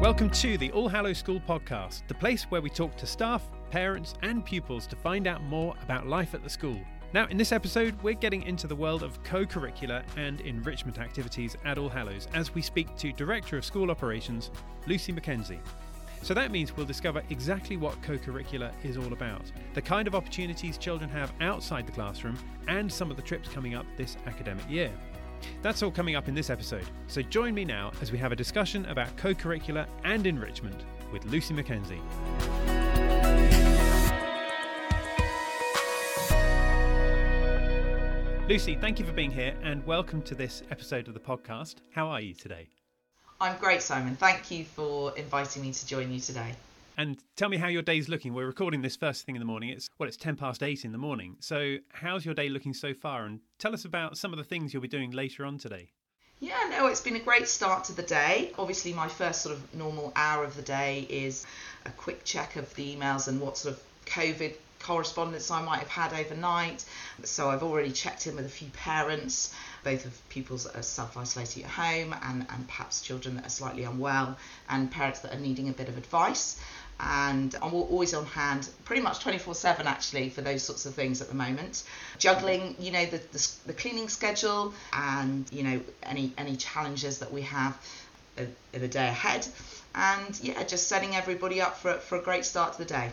Welcome to the All Hallows School podcast, the place where we talk to staff, parents, and pupils to find out more about life at the school. Now, in this episode, we're getting into the world of co curricular and enrichment activities at All Hallows as we speak to Director of School Operations, Lucy Mackenzie. So that means we'll discover exactly what co curricular is all about, the kind of opportunities children have outside the classroom, and some of the trips coming up this academic year. That's all coming up in this episode, so join me now as we have a discussion about co curricular and enrichment with Lucy Mackenzie. Lucy, thank you for being here and welcome to this episode of the podcast. How are you today? I'm great, Simon. Thank you for inviting me to join you today. And tell me how your day's looking. We're recording this first thing in the morning. It's well, it's ten past eight in the morning. So how's your day looking so far? And tell us about some of the things you'll be doing later on today. Yeah, no, it's been a great start to the day. Obviously, my first sort of normal hour of the day is a quick check of the emails and what sort of COVID correspondence I might have had overnight. So I've already checked in with a few parents, both of pupils that are self isolating at home and, and perhaps children that are slightly unwell, and parents that are needing a bit of advice and I'm always on hand, pretty much 24/7 actually for those sorts of things at the moment. Juggling, you know, the, the, the cleaning schedule and you know any any challenges that we have the day ahead, and yeah, just setting everybody up for for a great start to the day.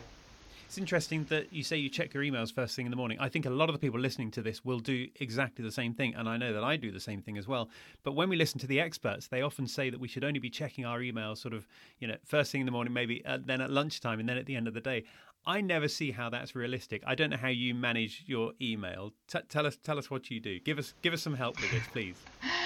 It's interesting that you say you check your emails first thing in the morning. I think a lot of the people listening to this will do exactly the same thing, and I know that I do the same thing as well. But when we listen to the experts, they often say that we should only be checking our emails sort of, you know, first thing in the morning, maybe uh, then at lunchtime, and then at the end of the day. I never see how that's realistic. I don't know how you manage your email. T- tell us, tell us what you do. Give us, give us some help with this, please.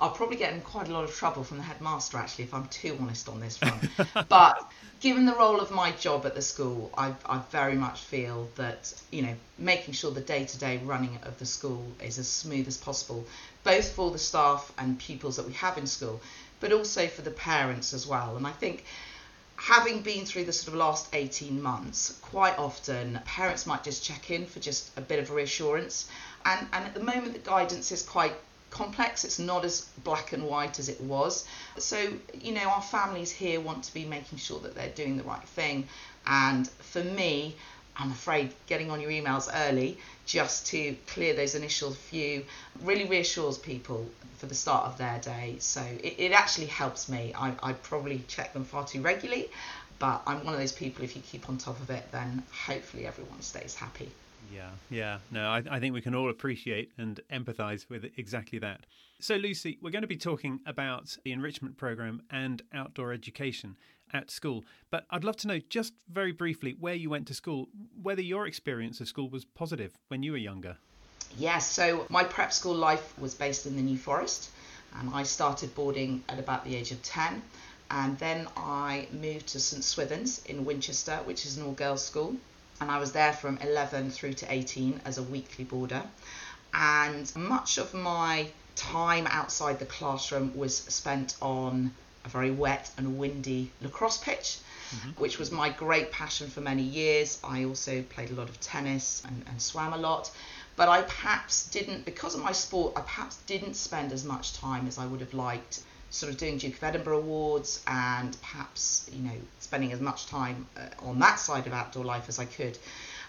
I'll probably get in quite a lot of trouble from the headmaster actually if I'm too honest on this front. but given the role of my job at the school, I, I very much feel that you know making sure the day-to-day running of the school is as smooth as possible, both for the staff and pupils that we have in school, but also for the parents as well. And I think having been through the sort of last 18 months, quite often parents might just check in for just a bit of reassurance. And, and at the moment, the guidance is quite complex. It's not as black and white as it was. So, you know, our families here want to be making sure that they're doing the right thing. And for me, I'm afraid getting on your emails early just to clear those initial few really reassures people for the start of their day. So it, it actually helps me. I, I probably check them far too regularly, but I'm one of those people, if you keep on top of it, then hopefully everyone stays happy. Yeah, yeah. No, I, I think we can all appreciate and empathise with exactly that. So, Lucy, we're going to be talking about the enrichment programme and outdoor education at school. But I'd love to know just very briefly where you went to school, whether your experience of school was positive when you were younger. Yes, so my prep school life was based in the New Forest, and I started boarding at about the age of 10. And then I moved to St Swithun's in Winchester, which is an all girls school and I was there from 11 through to 18 as a weekly boarder. And much of my time outside the classroom was spent on a very wet and windy lacrosse pitch, mm-hmm. which was my great passion for many years. I also played a lot of tennis and, and swam a lot. But I perhaps didn't, because of my sport, I perhaps didn't spend as much time as I would have liked sort of doing Duke of Edinburgh Awards and perhaps, you know, spending as much time uh, on that side of outdoor life as I could.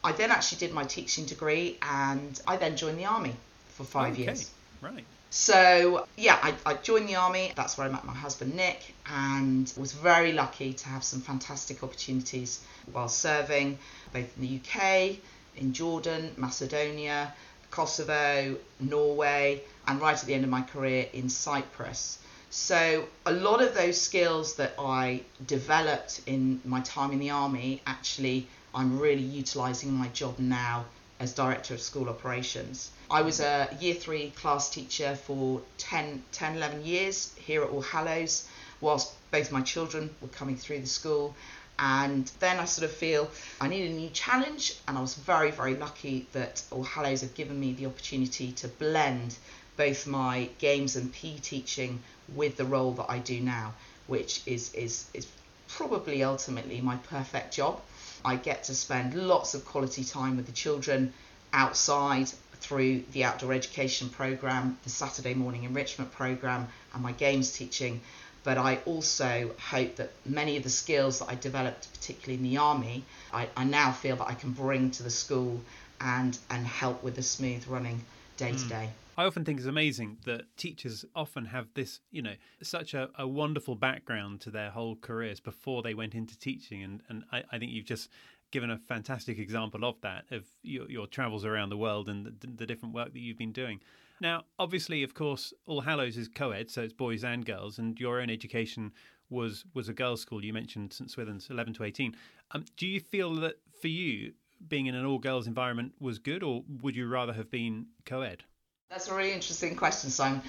I then actually did my teaching degree and I then joined the army for five okay. years. Right. So, yeah, I, I, joined the army. That's where I met my husband, Nick, and was very lucky to have some fantastic opportunities while serving both in the UK, in Jordan, Macedonia, Kosovo, Norway, and right at the end of my career in Cyprus. So a lot of those skills that I developed in my time in the army, actually, I'm really utilising my job now as director of school operations. I was a year three class teacher for 10, 10 11 years here at All Hallows, whilst both my children were coming through the school. And then I sort of feel I need a new challenge, and I was very, very lucky that All Hallows have given me the opportunity to blend both my games and PE teaching with the role that I do now, which is is is probably ultimately my perfect job. I get to spend lots of quality time with the children outside through the outdoor education program, the Saturday morning enrichment program, and my games teaching. but I also hope that many of the skills that I developed, particularly in the army, I, I now feel that I can bring to the school and and help with the smooth running day to hmm. day. I often think it's amazing that teachers often have this, you know, such a, a wonderful background to their whole careers before they went into teaching. And, and I, I think you've just given a fantastic example of that, of your, your travels around the world and the, the different work that you've been doing. Now, obviously, of course, All Hallows is co-ed, so it's boys and girls, and your own education was was a girls' school. You mentioned St Swithun's, eleven to eighteen. Um, do you feel that for you, being in an all-girls environment was good, or would you rather have been co-ed? That's a really interesting question, Simon.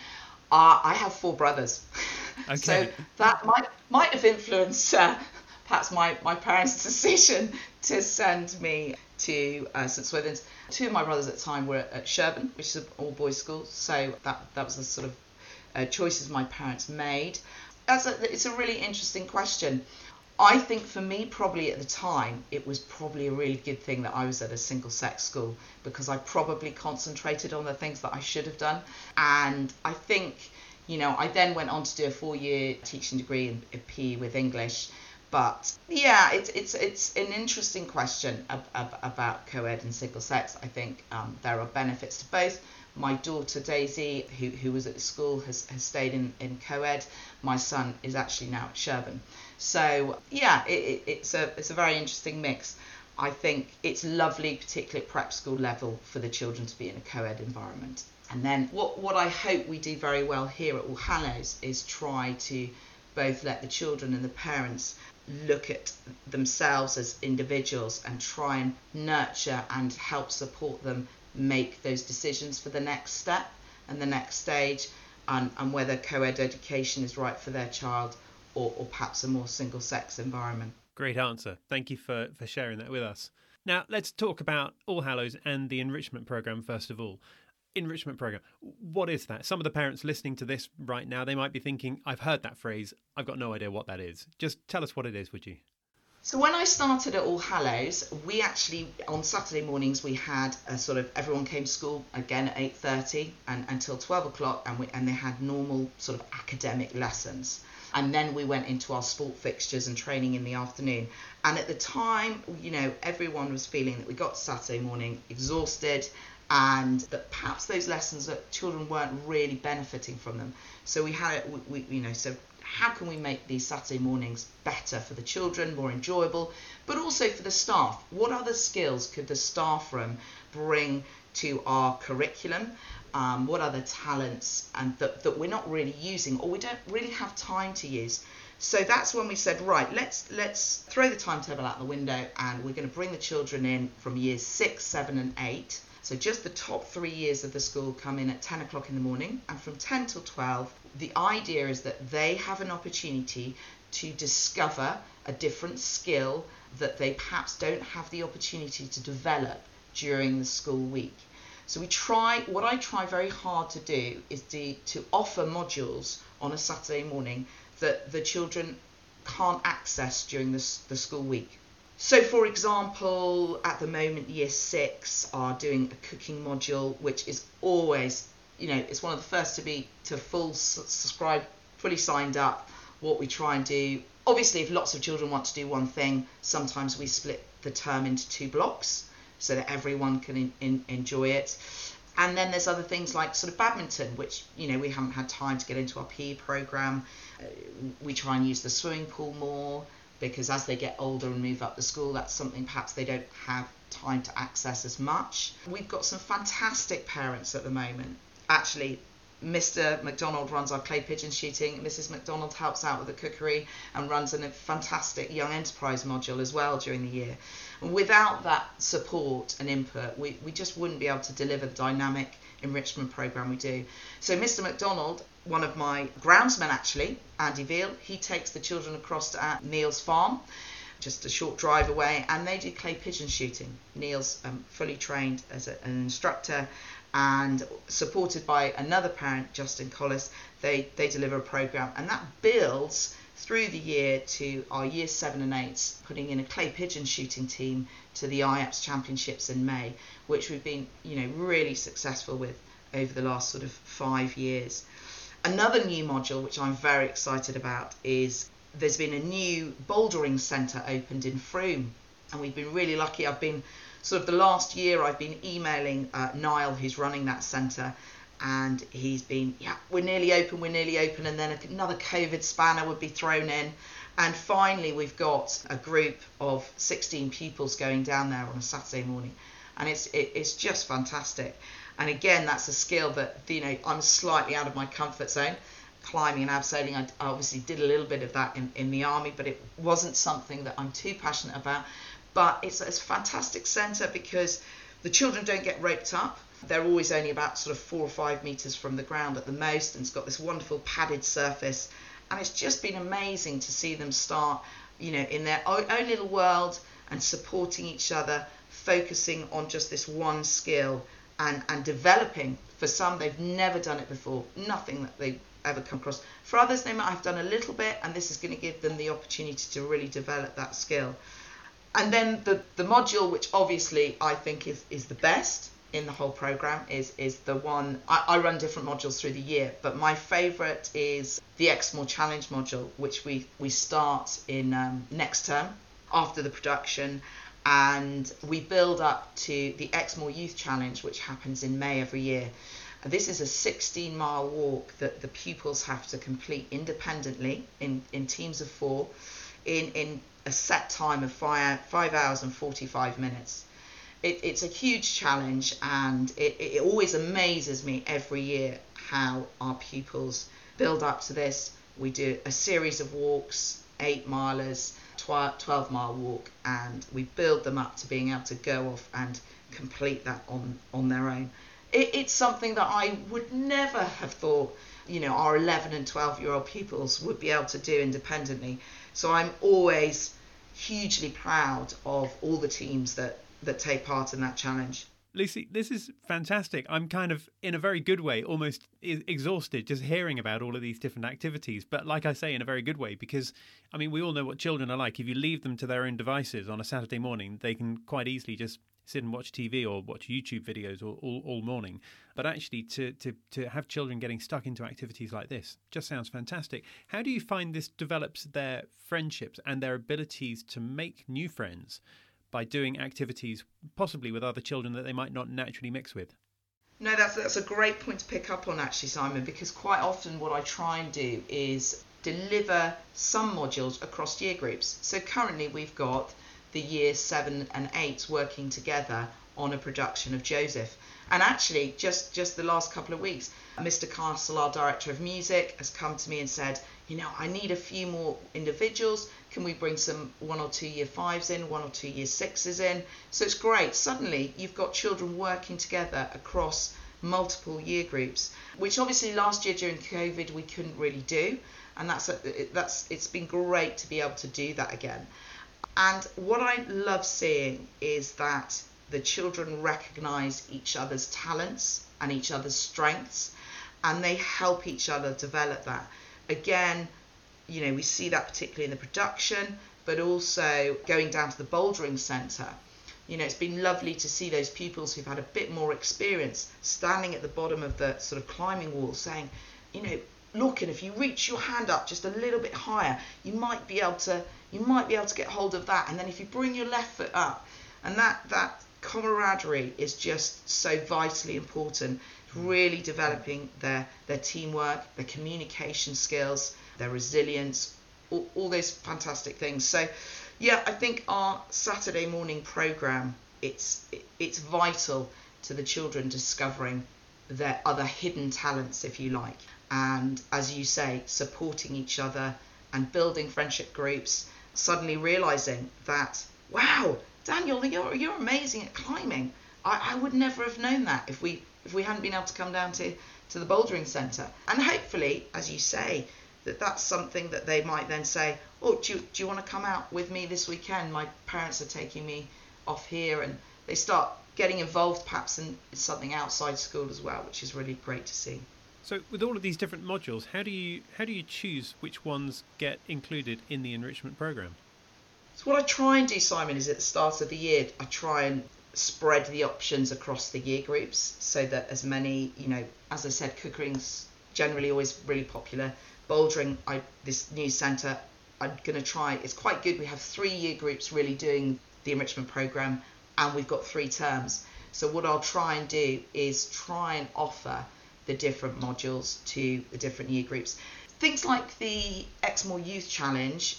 Uh, I have four brothers, okay. so that might might have influenced uh, perhaps my, my parents' decision to send me to uh, St Swithun's. Two of my brothers at the time were at Sherborne, which is an all boys school, so that that was the sort of uh, choices my parents made. As a, it's a really interesting question. I think for me, probably at the time, it was probably a really good thing that I was at a single sex school because I probably concentrated on the things that I should have done. And I think, you know, I then went on to do a four year teaching degree in, in PE with English. But yeah, it's it's it's an interesting question ab- ab- about co-ed and single sex. I think um, there are benefits to both. My daughter Daisy, who, who was at the school, has, has stayed in, in co-ed. My son is actually now at Sherborne. So yeah, it, it, it's a it's a very interesting mix. I think it's lovely, particularly at prep school level, for the children to be in a co-ed environment. And then what what I hope we do very well here at All Hallows is try to both let the children and the parents look at themselves as individuals and try and nurture and help support them make those decisions for the next step and the next stage and, and whether co-ed education is right for their child or, or perhaps a more single sex environment. Great answer. Thank you for, for sharing that with us. Now, let's talk about All Hallows and the enrichment program first of all. Enrichment program, what is that? Some of the parents listening to this right now, they might be thinking, I've heard that phrase, I've got no idea what that is. Just tell us what it is, would you? So when I started at All Hallows, we actually on Saturday mornings we had a sort of everyone came to school again at 8:30 and until 12 o'clock, and we and they had normal sort of academic lessons and then we went into our sport fixtures and training in the afternoon. And at the time, you know, everyone was feeling that we got Saturday morning exhausted and that perhaps those lessons that children weren't really benefiting from them. So we had, we, we, you know, so how can we make these Saturday mornings better for the children, more enjoyable, but also for the staff? What other skills could the staff room bring to our curriculum? um, what other talents and that, that we're not really using or we don't really have time to use. So that's when we said, right, let's let's throw the timetable out the window and we're going to bring the children in from years six, seven, and eight. So just the top three years of the school come in at 10 o'clock in the morning, and from 10 till 12, the idea is that they have an opportunity to discover a different skill that they perhaps don't have the opportunity to develop during the school week. So we try, what I try very hard to do is to, to offer modules on a Saturday morning that the children can't access during the, the school week. So, for example, at the moment, year six are doing a cooking module, which is always, you know, it's one of the first to be to full subscribe, fully signed up. What we try and do, obviously, if lots of children want to do one thing, sometimes we split the term into two blocks so that everyone can in, in, enjoy it. And then there's other things like sort of badminton, which you know we haven't had time to get into our PE program. Uh, we try and use the swimming pool more because as they get older and move up the school, that's something perhaps they don't have time to access as much. We've got some fantastic parents at the moment. Actually, Mr. McDonald runs our clay pigeon shooting. Mrs. McDonald helps out with the cookery and runs a fantastic young enterprise module as well during the year. And without that support and input, we, we just wouldn't be able to deliver the dynamic enrichment program we do. So Mr. McDonald, one of my groundsmen actually, Andy Veal, he takes the children across to Neil's farm just a short drive away, and they do clay pigeon shooting. Neil's um, fully trained as a, an instructor, and supported by another parent, Justin Collis, they, they deliver a program, and that builds through the year to our year seven and eights, putting in a clay pigeon shooting team to the IAPS Championships in May, which we've been, you know, really successful with over the last sort of five years. Another new module, which I'm very excited about, is there's been a new bouldering centre opened in Frome, and we've been really lucky. I've been sort of the last year I've been emailing uh, Niall, who's running that centre, and he's been, yeah, we're nearly open, we're nearly open, and then another COVID spanner would be thrown in. And finally, we've got a group of 16 pupils going down there on a Saturday morning, and it's it, it's just fantastic. And again, that's a skill that you know I'm slightly out of my comfort zone. Climbing and abseiling, I obviously did a little bit of that in, in the army, but it wasn't something that I'm too passionate about. But it's, a fantastic centre because the children don't get roped up. They're always only about sort of four or five metres from the ground at the most, and it's got this wonderful padded surface. And it's just been amazing to see them start, you know, in their own little world and supporting each other, focusing on just this one skill and, and developing. For some, they've never done it before, nothing that they've ever come across. For others, they might have done a little bit, and this is going to give them the opportunity to really develop that skill. And then the, the module, which obviously I think is, is the best in the whole program, is, is the one I, I run different modules through the year, but my favorite is the Exmoor Challenge module, which we, we start in um, next term after the production and we build up to the Exmoor Youth Challenge, which happens in May every year. This is a 16 mile walk that the pupils have to complete independently in, in teams of four in, in a set time of five, five hours and 45 minutes. It, it's a huge challenge and it, it always amazes me every year how our pupils build up to this. We do a series of walks, eight milers, 12 mile walk and we build them up to being able to go off and complete that on, on their own. It, it's something that I would never have thought, you know, our 11 and 12 year old pupils would be able to do independently. So I'm always hugely proud of all the teams that, that take part in that challenge. Lucy, this is fantastic. I'm kind of, in a very good way, almost exhausted just hearing about all of these different activities. But like I say, in a very good way, because I mean, we all know what children are like. If you leave them to their own devices on a Saturday morning, they can quite easily just sit and watch TV or watch YouTube videos all, all, all morning. But actually, to, to, to have children getting stuck into activities like this just sounds fantastic. How do you find this develops their friendships and their abilities to make new friends? By doing activities possibly with other children that they might not naturally mix with. No, that's that's a great point to pick up on actually, Simon, because quite often what I try and do is deliver some modules across year groups. So currently we've got the year seven and eight working together on a production of Joseph. And actually, just just the last couple of weeks, Mr. Castle, our director of music, has come to me and said, you know, I need a few more individuals. Can we bring some one or two year fives in, one or two year sixes in? So it's great. Suddenly, you've got children working together across multiple year groups, which obviously last year during COVID we couldn't really do, and that's a, that's it's been great to be able to do that again. And what I love seeing is that the children recognise each other's talents and each other's strengths, and they help each other develop that. Again, you know, we see that particularly in the production, but also going down to the bouldering centre. You know, it's been lovely to see those pupils who've had a bit more experience standing at the bottom of the sort of climbing wall saying, you know, look, and if you reach your hand up just a little bit higher, you might be able to you might be able to get hold of that. And then if you bring your left foot up, and that that camaraderie is just so vitally important. Really developing their their teamwork, their communication skills, their resilience, all, all those fantastic things. So, yeah, I think our Saturday morning program it's it's vital to the children discovering their other hidden talents, if you like, and as you say, supporting each other and building friendship groups. Suddenly realizing that wow, Daniel, you're you're amazing at climbing. I, I would never have known that if we if we hadn't been able to come down to to the bouldering centre. And hopefully, as you say, that that's something that they might then say, oh, do you, do you want to come out with me this weekend? My parents are taking me off here, and they start getting involved perhaps in something outside school as well, which is really great to see. So, with all of these different modules, how do you how do you choose which ones get included in the enrichment program? So, what I try and do, Simon, is at the start of the year, I try and spread the options across the year groups so that as many, you know, as I said, cookering's generally always really popular. Bouldering, I, this new centre, I'm going to try. It's quite good. We have three year groups really doing the enrichment programme, and we've got three terms. So what I'll try and do is try and offer the different modules to the different year groups. Things like the Exmoor Youth Challenge,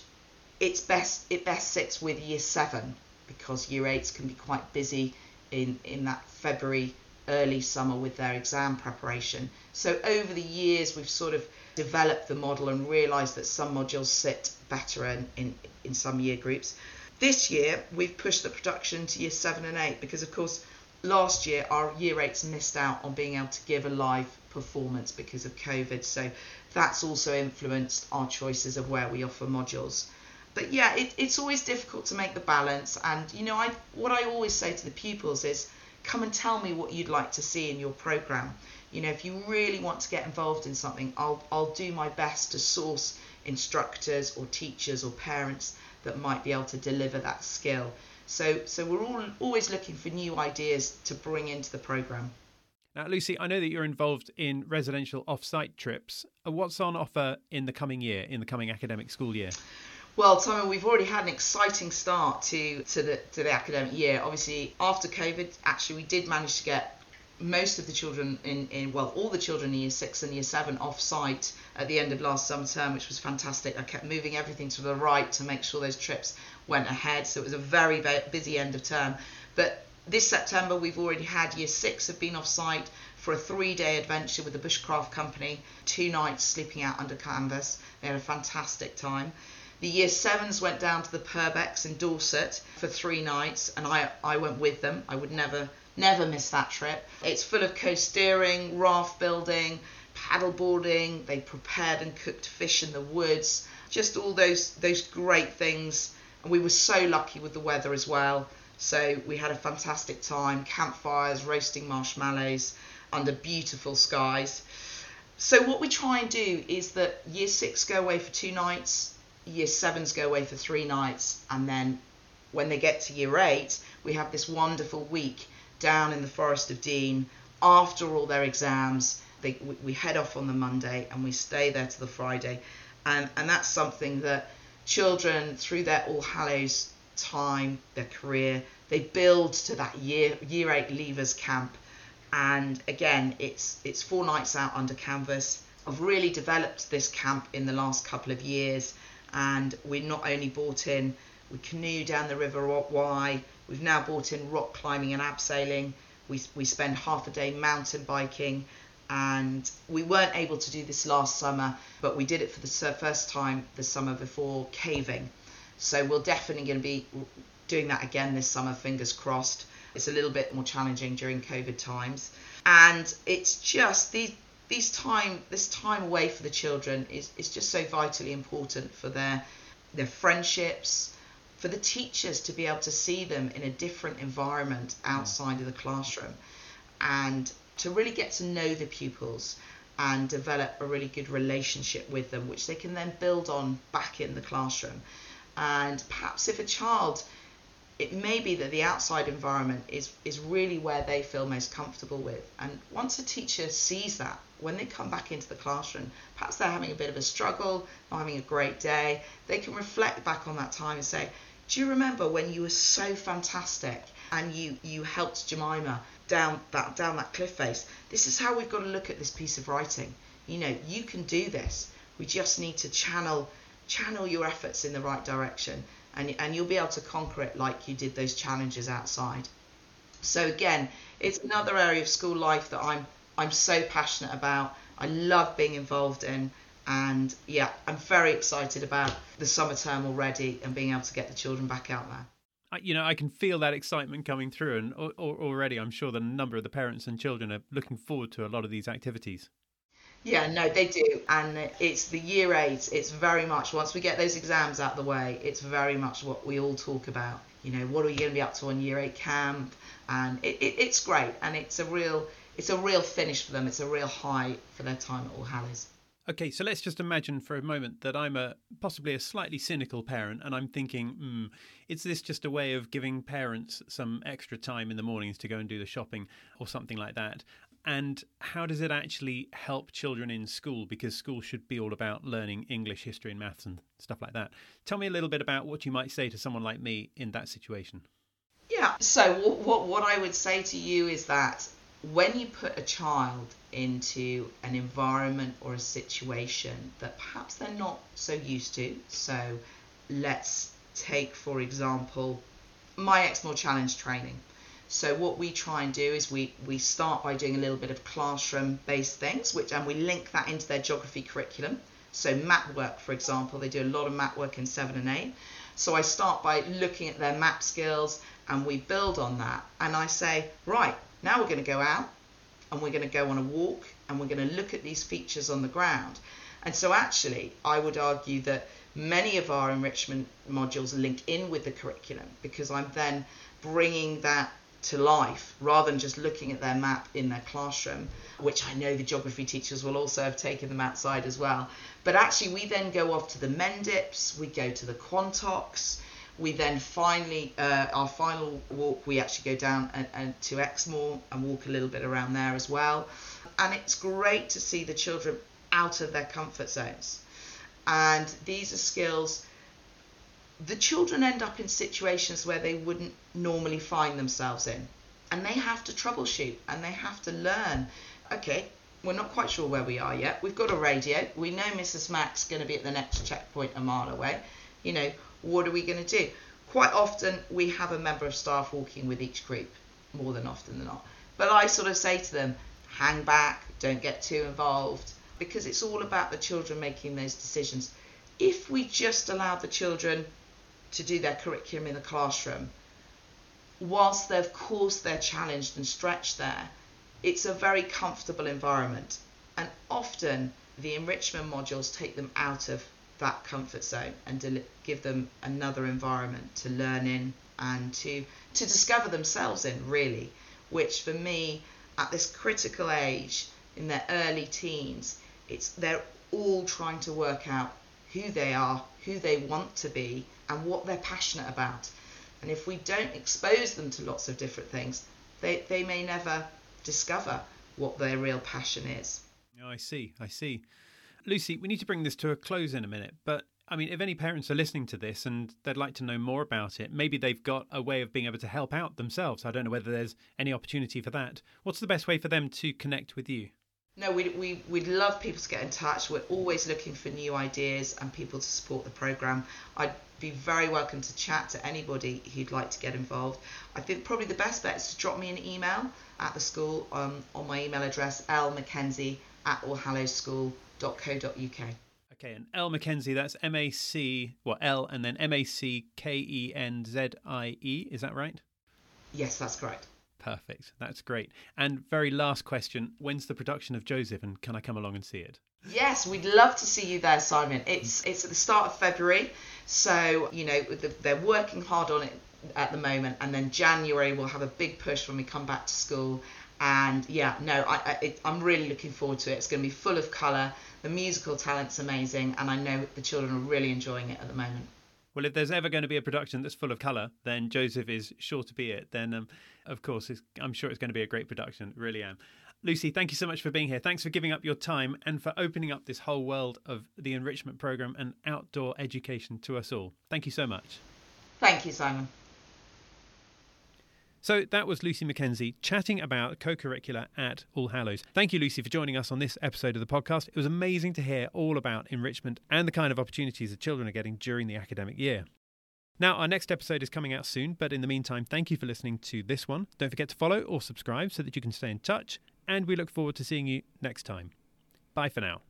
it's best it best sits with year seven because year eights can be quite busy in, in that February early summer with their exam preparation. So over the years we've sort of developed the model and realise that some modules sit better in, in, in some year groups. This year we've pushed the production to year seven and eight because of course last year our year eights missed out on being able to give a live performance because of COVID. So that's also influenced our choices of where we offer modules. But yeah, it, it's always difficult to make the balance. And you know, I what I always say to the pupils is, come and tell me what you'd like to see in your program. You know, if you really want to get involved in something, I'll I'll do my best to source instructors or teachers or parents that might be able to deliver that skill. So, so we're all always looking for new ideas to bring into the program. Now, Lucy, I know that you're involved in residential off-site trips. Uh, what's on offer in the coming year, in the coming academic school year? Well, Simon, we've already had an exciting start to, to the to the academic year. Obviously, after COVID, actually, we did manage to get most of the children in, in well, all the children in year six and year seven off site at the end of last summer term, which was fantastic. I kept moving everything to the right to make sure those trips went ahead. So it was a very, busy end of term. But this September, we've already had year six have been off site for a three day adventure with the Bushcraft Company, two nights sleeping out under canvas. They had a fantastic time. The year sevens went down to the Purbecks in Dorset for three nights, and I, I went with them. I would never, never miss that trip. It's full of coasteering, raft building, paddle boarding. They prepared and cooked fish in the woods. Just all those those great things and we were so lucky with the weather as well. So we had a fantastic time, campfires, roasting marshmallows under beautiful skies. So what we try and do is that year six go away for two nights, year sevens go away for three nights, and then when they get to year eight, we have this wonderful week down in the Forest of Dean after all their exams. They, we, head off on the Monday and we stay there to the Friday, and and that's something that children through their All Hallows time, their career, they build to that year year eight leavers camp. And again, it's it's four nights out under canvas. I've really developed this camp in the last couple of years, and we not only bought in we canoe down the River Wye. We've now bought in rock climbing and abseiling. We we spend half a day mountain biking and we weren't able to do this last summer, but we did it for the first time the summer before caving. So we're definitely going to be doing that again this summer, fingers crossed. It's a little bit more challenging during COVID times, and it's just these these time this time away for the children is, is just so vitally important for their their friendships, for the teachers to be able to see them in a different environment mm. outside of the classroom, and to really get to know the pupils and develop a really good relationship with them, which they can then build on back in the classroom. And perhaps if a child, it may be that the outside environment is, is really where they feel most comfortable with. And once a teacher sees that, when they come back into the classroom, perhaps they're having a bit of a struggle, not having a great day, they can reflect back on that time and say, Do you remember when you were so fantastic and you, you helped Jemima down that down that cliff face. This is how we've got to look at this piece of writing. You know, you can do this. We just need to channel channel your efforts in the right direction and and you'll be able to conquer it like you did those challenges outside. So again, it's another area of school life that I'm I'm so passionate about. I love being involved in and yeah, I'm very excited about the summer term already and being able to get the children back out there you know, I can feel that excitement coming through, and already I'm sure that a number of the parents and children are looking forward to a lot of these activities. Yeah, no, they do, and it's the year eight. It's very much once we get those exams out of the way, it's very much what we all talk about. You know, what are we going to be up to on year eight camp? And it, it, it's great, and it's a real, it's a real finish for them. It's a real high for their time at All Hallows. Okay, so let's just imagine for a moment that I'm a possibly a slightly cynical parent, and I'm thinking, hmm, is this just a way of giving parents some extra time in the mornings to go and do the shopping or something like that? And how does it actually help children in school? Because school should be all about learning English, history, and maths and stuff like that. Tell me a little bit about what you might say to someone like me in that situation. Yeah, so what, what I would say to you is that when you put a child into an environment or a situation that perhaps they're not so used to, so let's take, for example, my Exmoor Challenge training. So what we try and do is we, we start by doing a little bit of classroom based things, which and we link that into their geography curriculum. So map work, for example, they do a lot of map work in seven and eight. So I start by looking at their map skills and we build on that. And I say, right, now we're going to go out and we're going to go on a walk and we're going to look at these features on the ground. And so actually, I would argue that many of our enrichment modules link in with the curriculum because I'm then bringing that to life rather than just looking at their map in their classroom, which I know the geography teachers will also have taken them outside as well. But actually, we then go off to the Mendips, we go to the Quantocks, we then finally, uh, our final walk, we actually go down and, and to Exmoor and walk a little bit around there as well. And it's great to see the children out of their comfort zones. And these are skills the children end up in situations where they wouldn't normally find themselves in. And they have to troubleshoot and they have to learn. Okay, we're not quite sure where we are yet. We've got a radio. We know Mrs. Mack's going to be at the next checkpoint a mile away. You know, what are we going to do? Quite often, we have a member of staff walking with each group, more than often than not. But I sort of say to them, hang back, don't get too involved, because it's all about the children making those decisions. If we just allow the children to do their curriculum in the classroom, whilst they of course they're challenged and stretched there, it's a very comfortable environment. And often the enrichment modules take them out of that comfort zone and give them another environment to learn in and to to discover themselves in really which for me at this critical age in their early teens it's they're all trying to work out who they are who they want to be and what they're passionate about. And if we don't expose them to lots of different things, they, they may never discover what their real passion is. Oh, I see. I see. Lucy, we need to bring this to a close in a minute, but I mean, if any parents are listening to this and they'd like to know more about it, maybe they've got a way of being able to help out themselves. I don't know whether there's any opportunity for that. What's the best way for them to connect with you? No, we, we, we'd love people to get in touch. We're always looking for new ideas and people to support the programme. I'd be very welcome to chat to anybody who'd like to get involved. I think probably the best bet is to drop me an email at the school um, on my email address, lmackenzie at allhallowsschool.co.uk. Okay, and L Mackenzie, that's M A C, well, L and then M A C K E N Z I E, is that right? Yes, that's correct. Perfect. That's great. And very last question when's the production of Joseph and can I come along and see it? Yes, we'd love to see you there, Simon. It's it's at the start of February, so you know they're working hard on it at the moment, and then January we'll have a big push when we come back to school. And yeah, no, I, I am really looking forward to it. It's going to be full of colour. The musical talent's amazing, and I know the children are really enjoying it at the moment. Well, if there's ever going to be a production that's full of colour, then Joseph is sure to be it. Then, um, of course, I'm sure it's going to be a great production. Really am. Lucy, thank you so much for being here. Thanks for giving up your time and for opening up this whole world of the enrichment program and outdoor education to us all. Thank you so much. Thank you, Simon. So that was Lucy Mackenzie chatting about co curricula at All Hallows. Thank you, Lucy, for joining us on this episode of the podcast. It was amazing to hear all about enrichment and the kind of opportunities that children are getting during the academic year. Now, our next episode is coming out soon, but in the meantime, thank you for listening to this one. Don't forget to follow or subscribe so that you can stay in touch, and we look forward to seeing you next time. Bye for now.